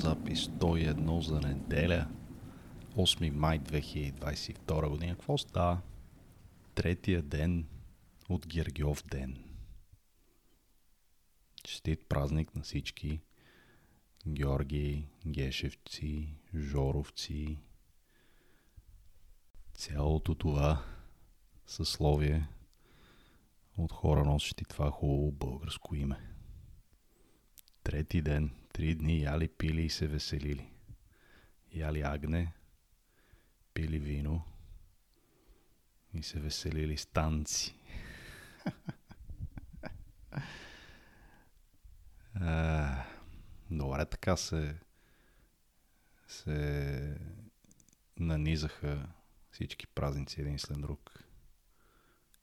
запис 101 за неделя. 8 май 2022 година. Какво става? Третия ден от Гергиов ден. Честит празник на всички. Георги, Гешевци, Жоровци. Цялото това съсловие от хора носещи това хубаво българско име. Трети ден, три дни яли, пили и се веселили. Яли агне, пили вино и се веселили с танци. добре, така се се нанизаха всички празници един след друг.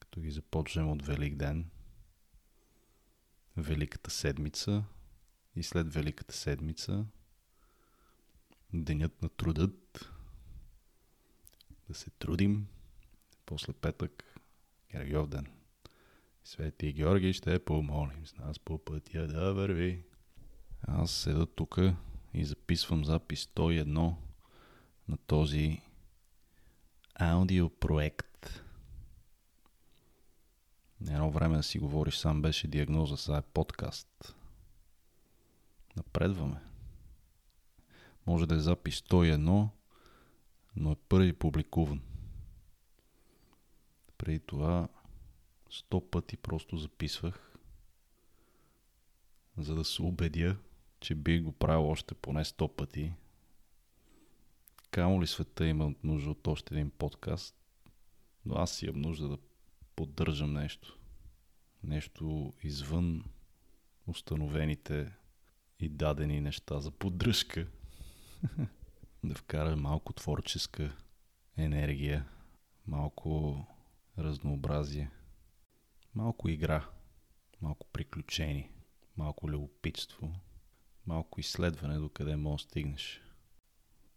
Като ги започнем от Велик ден, Великата седмица – и след Великата седмица, Денят на трудът, да се трудим, после петък, Гергиов ден. Свети Георги ще помолим с нас по пътя да върви. Аз седа тук и записвам запис 101 на този аудиопроект. Едно време да си говориш сам беше диагноза, сега е подкаст. Напредваме. Може да е запис 101, но е първи публикуван. Преди това 100 пъти просто записвах, за да се убедя, че би го правил още поне 100 пъти. Камо ли света има нужда от още един подкаст, но аз имам нужда да поддържам нещо. Нещо извън установените и дадени неща за поддръжка. да вкара малко творческа енергия, малко разнообразие, малко игра, малко приключение, малко любопитство, малко изследване до къде може да стигнеш.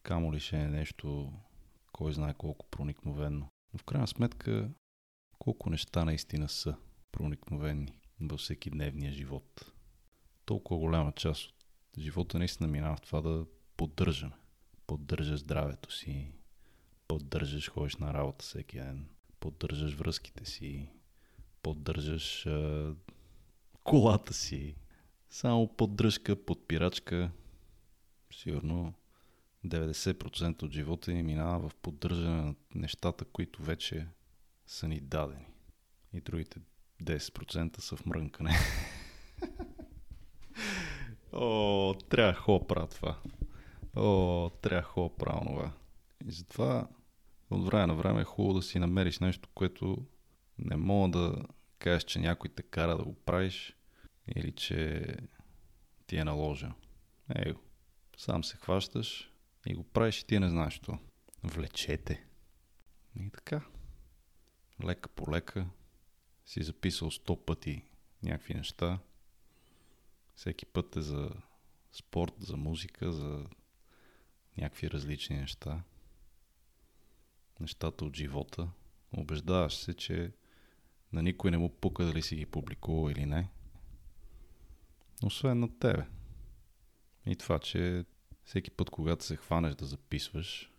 Камо ли ще е нещо, кой знае колко проникновенно. Но в крайна сметка, колко неща наистина са проникновени във всеки дневния живот толкова голяма част от живота наистина минава в това да поддържаме. Поддържаш здравето си, поддържаш, ходиш на работа всеки ден, поддържаш връзките си, поддържаш а, колата си. Само поддръжка, подпирачка. Сигурно 90% от живота ни минава в поддържане на нещата, които вече са ни дадени. И другите 10% са в мрънкане. О, трябва хо правя това. О, трябва хо правя това. И затова от време на време е хубаво да си намериш нещо, което не мога да кажеш, че някой те кара да го правиш или че ти е наложен. Ей, сам се хващаш и го правиш и ти не знаеш това. Влечете. И така. Лека по лека си записал сто пъти някакви неща всеки път е за спорт, за музика, за някакви различни неща. Нещата от живота. Обеждаваш се, че на никой не му пука дали си ги публикува или не. Освен на тебе. И това, че всеки път, когато се хванеш да записваш,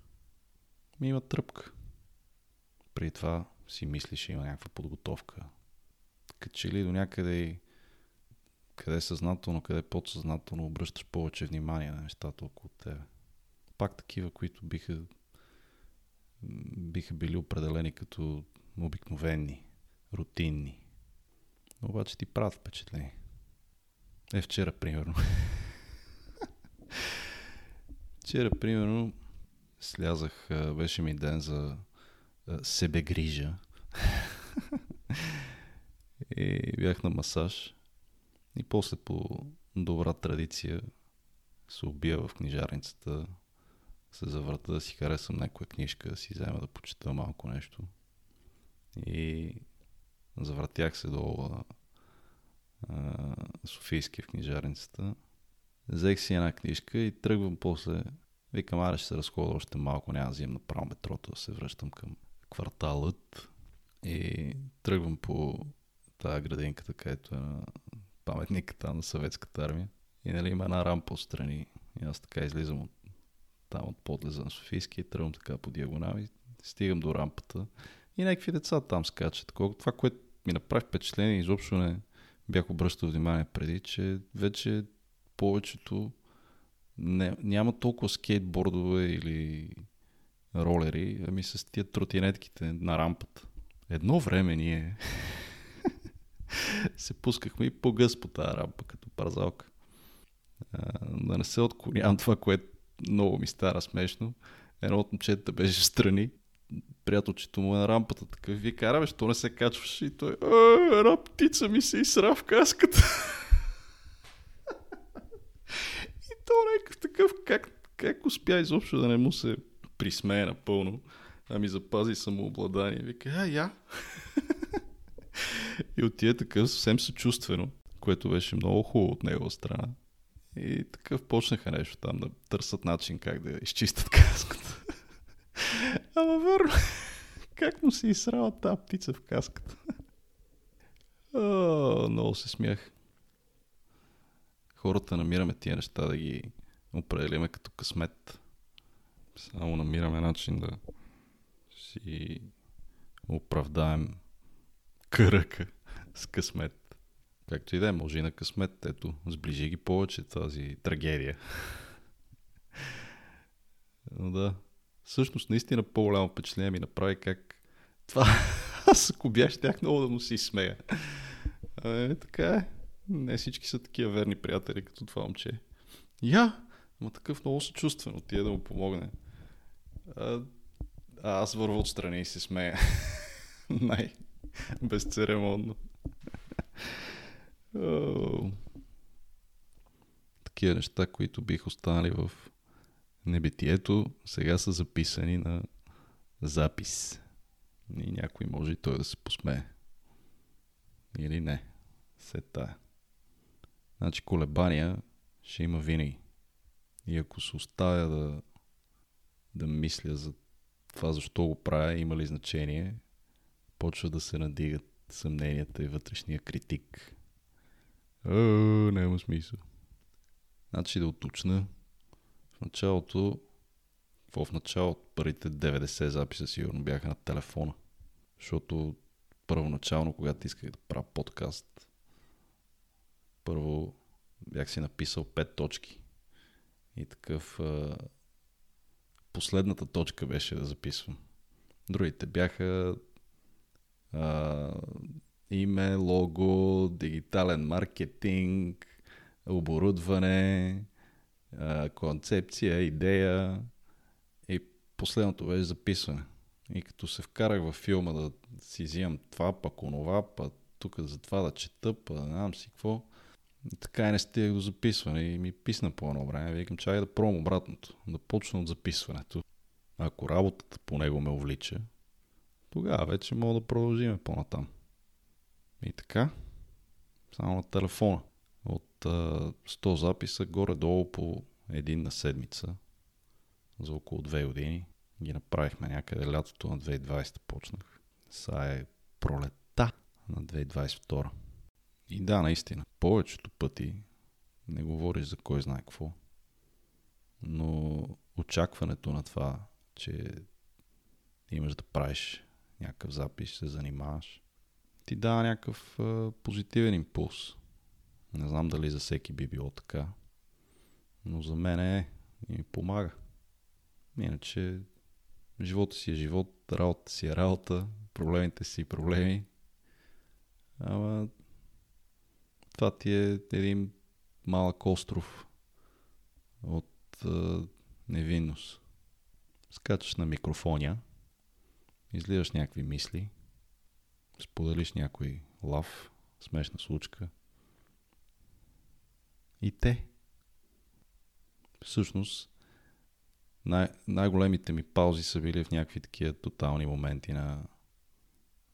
ми има тръпка. При това си мислиш, има някаква подготовка. Качели ли до някъде и къде е съзнателно, къде е подсъзнателно обръщаш повече внимание на нещата около тебе. Пак такива, които биха, биха били определени като обикновени, рутинни. Но обаче ти правят впечатление. Е, вчера, примерно. вчера, примерно, слязах, беше ми ден за себе грижа. и бях на масаж. И после по добра традиция се убия в книжарницата, се завърта да си харесам някоя книжка, да си взема да почета малко нещо. И завъртях се до а, Софийски в книжарницата. Взех си една книжка и тръгвам после. Викам, аре ще се разходя още малко, няма да взимам направо метрото, да се връщам към кварталът. И тръгвам по тази градинката, където е на паметника там на съветската армия. И нали има една рампа отстрани. И аз така излизам от там от подлеза на Софийски и тръгвам така по диагонали. Стигам до рампата и някакви деца там скачат. Това, което ми направи впечатление, изобщо не бях обръщал внимание преди, че вече повечето не, няма толкова скейтбордове или ролери, ами с тия тротинетките на рампата. Едно време ние се пускахме и по-гъс по тази рампа, като парзалка. Да не се отклонявам това, което много ми стара смешно. Едно от момчетата беше страни. Приятелчето му е на рампата такъв. Вие караме, що не се качваш? И той, една птица ми се изсра в каската. и то някакъв такъв, как, как успя изобщо да не му се присмее напълно, а ми запази самообладание. Вика, а, я. и отиде такъв съвсем съчувствено, което беше много хубаво от негова страна. И такъв почнаха нещо там да търсят начин как да изчистят каската. Ама върно, как му се изсрава тази птица в каската? О, много се смях. Хората намираме тия неща да ги определиме като късмет. Само намираме начин да си оправдаем кръка с късмет. Както и да е, може и на късмет. Ето, сближи ги повече тази трагедия. Но да, всъщност наистина по-голямо впечатление ми направи как това... Аз ако бях, щях много да му си смея. Е, така е. Не всички са такива верни приятели, като това момче. Я! Ама такъв много съчувствен, отиде да му помогне. А аз вървя отстрани и се смея. Най- безцеремонно. Такива неща, които бих останали в небитието, сега са записани на запис. И някой може и той да се посмее. Или не. Се тая. Значи колебания ще има винаги. И ако се оставя да, да мисля за това защо го правя, има ли значение, почва да се надигат съмненията и вътрешния критик. О, няма смисъл. Значи да уточна. В началото, в началото, първите 90 записа сигурно бяха на телефона. Защото първоначално, когато исках да правя подкаст, първо бях си написал 5 точки. И такъв последната точка беше да записвам. Другите бяха име, лого, дигитален маркетинг, оборудване, концепция, идея и последното беше записване. И като се вкарах във филма да си взимам това, пък онова, пък тук за това да чета, пък да знам си какво, така и не стигах до записване и ми писна по едно време. Викам, чай да пробвам обратното, да почна от записването. Ако работата по него ме увлича, тогава вече мога да продължим по-натам. И така, само на телефона. От а, 100 записа горе-долу по един на седмица за около 2 години. Ги направихме някъде лятото на 2020 почнах. Са е пролета на 2022. И да, наистина, повечето пъти не говориш за кой знае какво. Но очакването на това, че имаш да правиш някакъв запис, се занимаваш, ти дава някакъв а, позитивен импулс. Не знам дали за всеки би било така, но за мен е и ми помага. Иначе живота си е живот, работа си е работа, проблемите си проблеми. Ама това ти е един малък остров от а, невинност. Скачаш на микрофоня, излизаш някакви мисли – споделиш някой лав, смешна случка. И те. Всъщност, най- най-големите ми паузи са били в някакви такива тотални моменти на,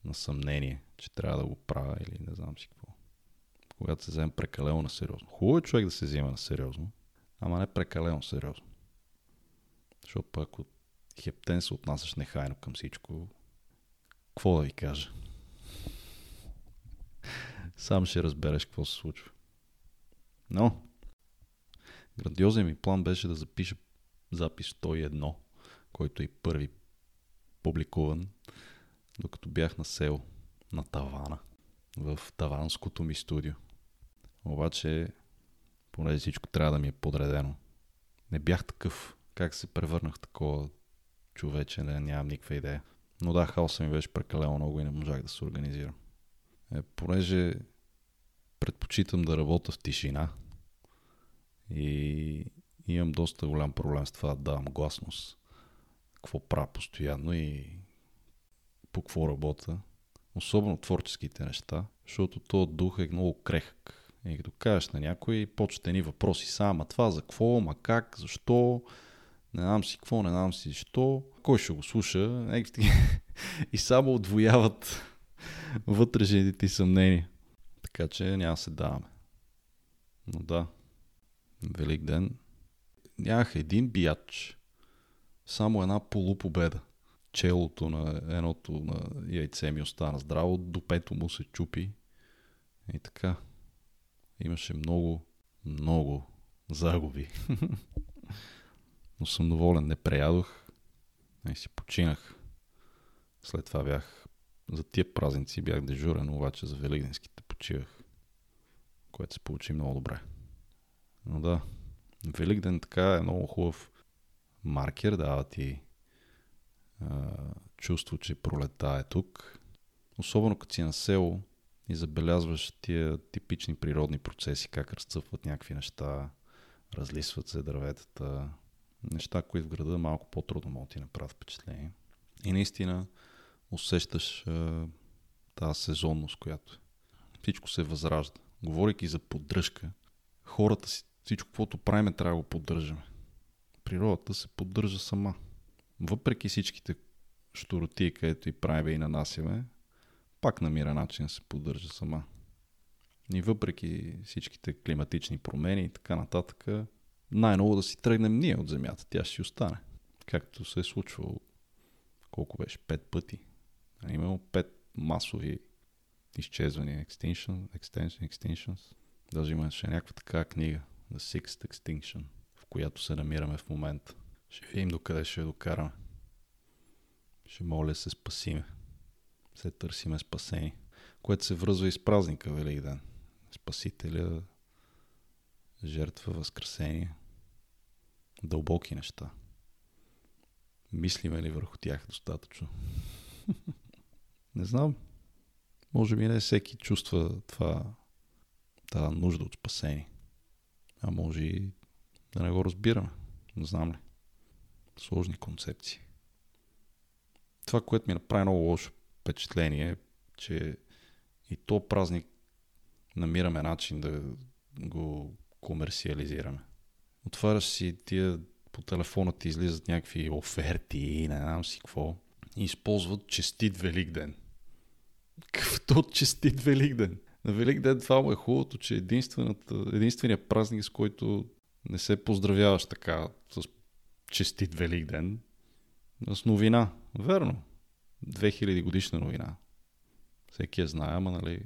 на съмнение, че трябва да го правя или не знам си какво. Когато се вземем прекалено на сериозно. Хубаво е човек да се взема на сериозно, ама не прекалено сериозно. Защото ако хептен се отнасяш нехайно към всичко, какво да ви кажа? Сам ще разбереш какво се случва. Но, грандиозен ми план беше да запиша запис 101, който е първи публикуван, докато бях на село, на тавана, в таванското ми студио. Обаче, понеже всичко трябва да ми е подредено, не бях такъв. Как се превърнах такова човече, не, нямам никаква идея. Но да, хаоса ми беше прекалено много и не можах да се организирам. Е, понеже предпочитам да работя в тишина и имам доста голям проблем с това да давам гласност. Какво правя постоянно и по какво работя. Особено творческите неща, защото този дух е много крехък. И като кажеш на някой, почте ни въпроси са, ама това за какво, ма как, защо, не знам си какво, не знам си защо, кой ще го слуша, и само отвояват вътрешните ти съмнения. Така че няма се даваме. Но да, Велик ден. Нямах един бияч. Само една полупобеда. Челото на едното на яйце ми остана здраво, до пето му се чупи. И така. Имаше много, много загуби. Но съм доволен. Не преядох. И си починах. След това бях за тия празници бях дежурен, обаче за великденските почивах, което се получи много добре. Но да, Великден така е много хубав маркер, дава ти а, чувство, че пролета е тук. Особено като си на село и забелязваш тия типични природни процеси, как разцъфват някакви неща, разлисват се дърветата, неща, които в града малко по-трудно могат ти направят впечатление. И наистина усещаш а, тази сезонност, която. Всичко се възражда. Говорейки за поддръжка, хората си, всичко, което правиме, трябва да го поддържаме. Природата се поддържа сама. Въпреки всичките штороти, където и правиме и нанасяме, пак намира начин да се поддържа сама. И въпреки всичките климатични промени и така нататък, най-ново да си тръгнем ние от Земята. Тя ще си остане. Както се е случвало колко беше? Пет пъти. А имало пет масови изчезвания. Extinction, extinction, extinctions. Даже имаше някаква така книга. The Sixth Extinction, в която се намираме в момента. Ще видим докъде ще докараме. Ще моля се спасиме. Се търсиме спасени. Което се връзва и с празника Велик ден. Спасителя, жертва, възкресение. Дълбоки неща. Мислиме ли върху тях достатъчно? не знам. Може би не всеки чувства това, тази нужда от спасение. А може и да не го разбираме. Не знам ли. Сложни концепции. Това, което ми направи много лошо впечатление е, че и то празник намираме начин да го комерциализираме. Отваряш си тия по телефона ти излизат някакви оферти не знам си какво. И използват честит Велик ден. Какъвто честит Велик ден? На Велик ден това му е хубавото, че единственият празник, с който не се поздравяваш така с честит Велик ден, с новина. Верно. 2000 годишна новина. Всеки я знае, ама нали...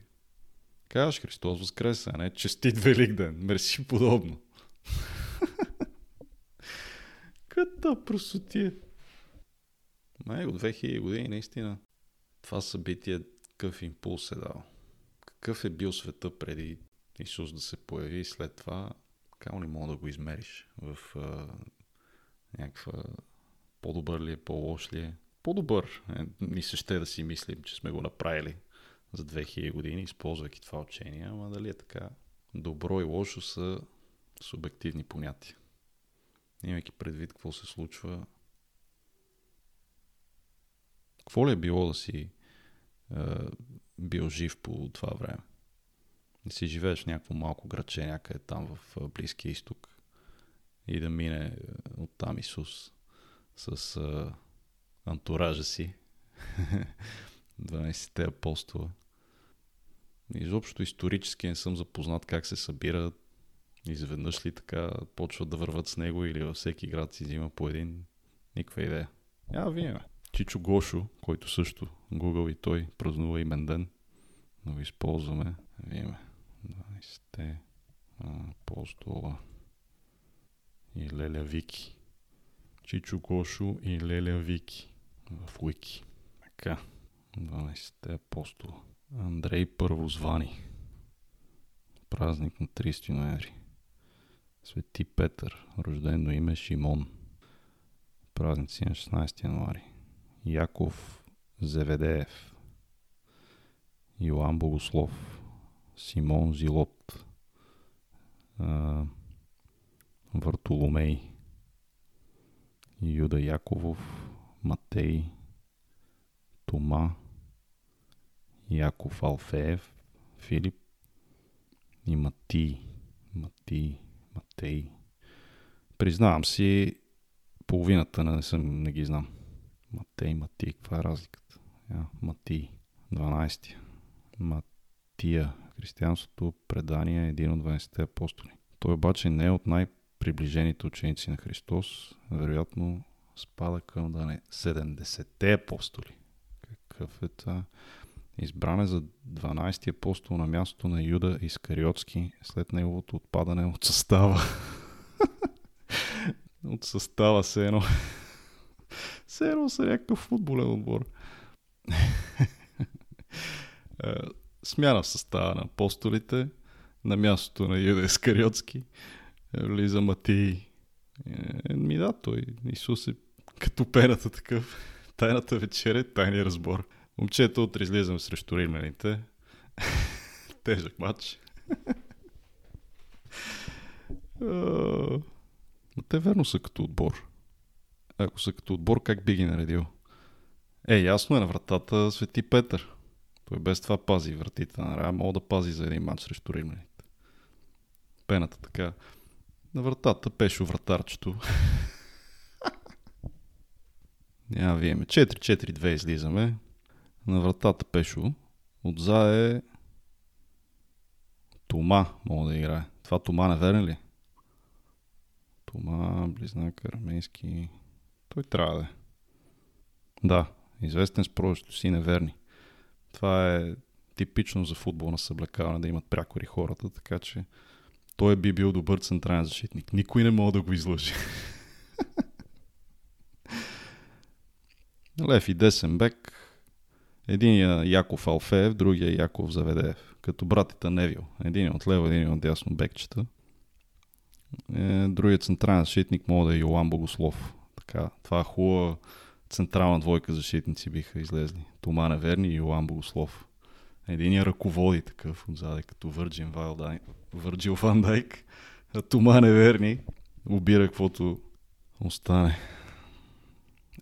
Казваш Христос възкресе, а не честит Велик ден. Мерси подобно. Ката просотия. Май от 2000 години наистина това събитие какъв импулс е дал. Какъв е бил света преди Исус да се появи и след това как ли мога да го измериш в а, някаква по-добър ли е, по-лош ли е. По-добър. Е, ми се ще да си мислим, че сме го направили за 2000 години, използвайки това учение, ама дали е така. Добро и лошо са субективни понятия имайки предвид какво се случва. Какво ли е било да си е, бил жив по това време? Да си живееш в някакво малко градче някъде там в Близкия изток и да мине от там Исус с е, антуража си 12-те апостола. Изобщо исторически не съм запознат как се събират изведнъж ли така почват да върват с него или във всеки град си взима по един. Никаква идея. Няма видим. Чичо Гошо, който също Google и той празнува имен ден, но използваме. Видиме. 20-те апостола и Леля Вики. Чичо Гошо и Леля Вики в Уики. Така, 12 апостола. Андрей Първозвани. Празник на 30 ноември. Свети Петър, рождено име Шимон. Празници на 16 януари. Яков Зеведеев. Йоан Богослов. Симон Зилот. Вартоломей. Юда Яковов. Матей. Тома. Яков Алфеев. Филип. И Матий. Матий. Матей. Признавам си, половината не, съм, не ги знам. Матей, Матий, каква е разликата? Я, Матий, 12. Матия, християнството предание един от 12-те апостоли. Той обаче не е от най-приближените ученици на Христос, вероятно спада към да не 70-те апостоли. Какъв е това? Избран е за 12-ти апостол на мястото на Юда Искариотски след неговото отпадане от състава. от състава се едно. Се едно са някакъв футболен отбор. Е, смяна в състава на апостолите на мястото на Юда Искариотски влиза Матий. Е, ми да, той Исус е като пената такъв. Тайната вечеря е тайния разбор. Момчето утре излизам срещу римляните. Тежък матч. Но те верно са като отбор. Ако са като отбор, как би ги наредил? Е, ясно е на вратата Свети Петър. Той без това пази вратите на Рая. Мога да пази за един матч срещу римляните. Пената така. На вратата пешо вратарчето. Няма виеме. 4-4-2 излизаме. На вратата Пешо. Отзад е Тома мога да играе. Това Тома не верен ли? Тома, близнак, армейски. Той трябва да е. Да, известен с прочето си неверни. Това е типично за футболна съблекаване да имат прякори хората, така че той би бил добър централен защитник. Никой не може да го излъжи. Лев и десен бек. Единия Яков Алфеев, другия Яков Заведеев. Като братите Невил. Един от лево, един от дясно бекчета. Е, другият централен защитник мога да е Йоан Богослов. Така, това е хубава централна двойка защитници биха излезли. Тома Неверни и Йоан Богослов. Единия ръководи такъв отзаде, като Върджин Вайлдай, Върджил Ван Дайк. А Тома Неверни обира каквото остане.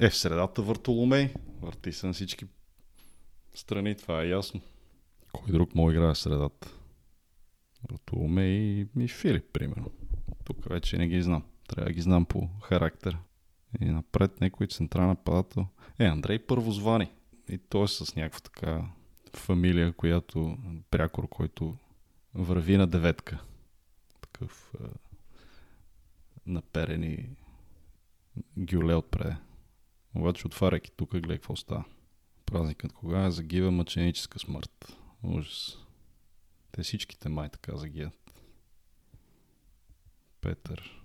Е, в средата Вартоломей. Върти се на всички страни, това е ясно. Кой друг мога играе средата? Вартоломей и, и Филип, примерно. Тук вече не ги знам. Трябва да ги знам по характер. И напред някой централен нападател. Е, Андрей Първозвани. И той е с някаква така фамилия, която прякор, който върви на деветка. Такъв е, наперени гюле отпред. Обаче отваряйки тук, гледай какво става. Празникът кога е загива мъченическа смърт. Ужас. Те всичките май така загиват. Петър.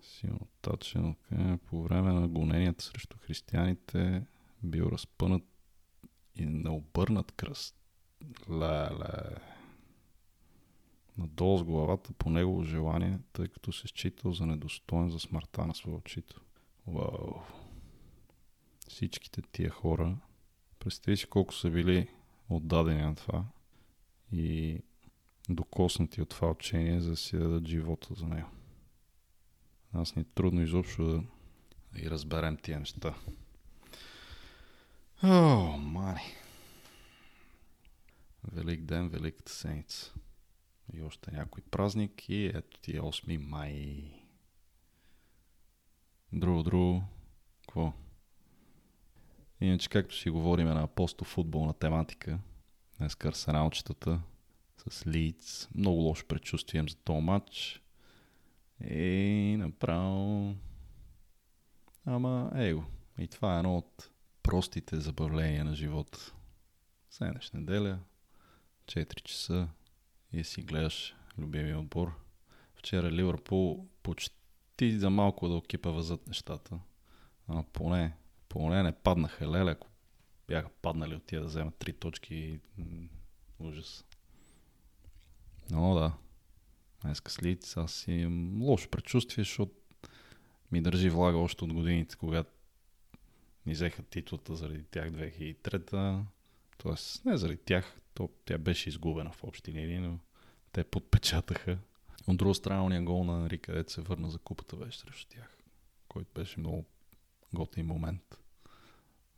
Силно тачен. По време на гоненията срещу християните бил разпънат и необърнат кръст. Ле-ле. Надолу с главата по негово желание, тъй като се считал за недостоен за смъртта на своя учител. Вау. Всичките тия хора, представи си колко са били отдадени на това и докоснати от това учение, за да си дадат живота за него. Аз ни е трудно изобщо да, да ги разберем тия неща. О, мани. Велик ден, Великата седмица. И още някой празник и ето ти е 8 май. Друго, друго. Какво? Иначе, както си говорим на футболна тематика, днес арсеналчетата с Лидс, много лошо предчувствие за този матч. И направо... Ама, его. И това е едно от простите забавления на живота. Седнеш неделя, 4 часа и си гледаш любимия отбор. Вчера Ливърпул почти за малко да окипа възът нещата. А поне, поне не паднаха. Леле, ако бяха паднали от тия да вземат три точки, ужас. Но да, днеска с Лиц, аз имам лошо предчувствие, защото ми държи влага още от годините, когато ни взеха титлата заради тях 2003-та. Тоест, не заради тях, то тя беше изгубена в общи линии, но те подпечатаха. От друга страна, уния гол на Рика, където се върна за купата, беше срещу тях, който беше много готин момент.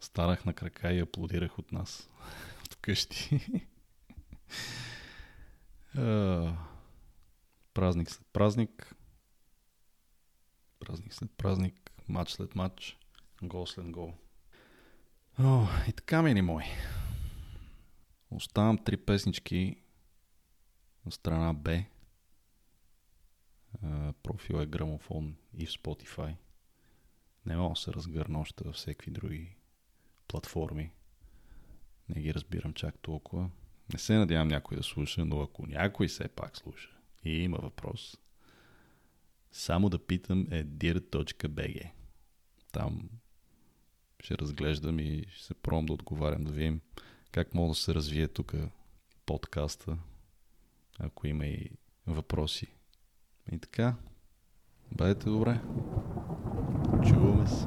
Станах на крака и аплодирах от нас. От къщи. празник след празник. Празник след празник. Матч след матч. Гол след гол. О, и така, мили мои. Оставам три песнички на страна Б. Профил е грамофон и в Spotify. Не мога да се разгърна още във всеки други платформи. Не ги разбирам чак толкова. Не се надявам някой да слуша, но ако някой все пак слуша и има въпрос, само да питам е dir.bg. Там ще разглеждам и ще се пробвам да отговарям, да видим как мога да се развие тук подкаста, ако има и въпроси. И така, бъдете добре. Чуваме се.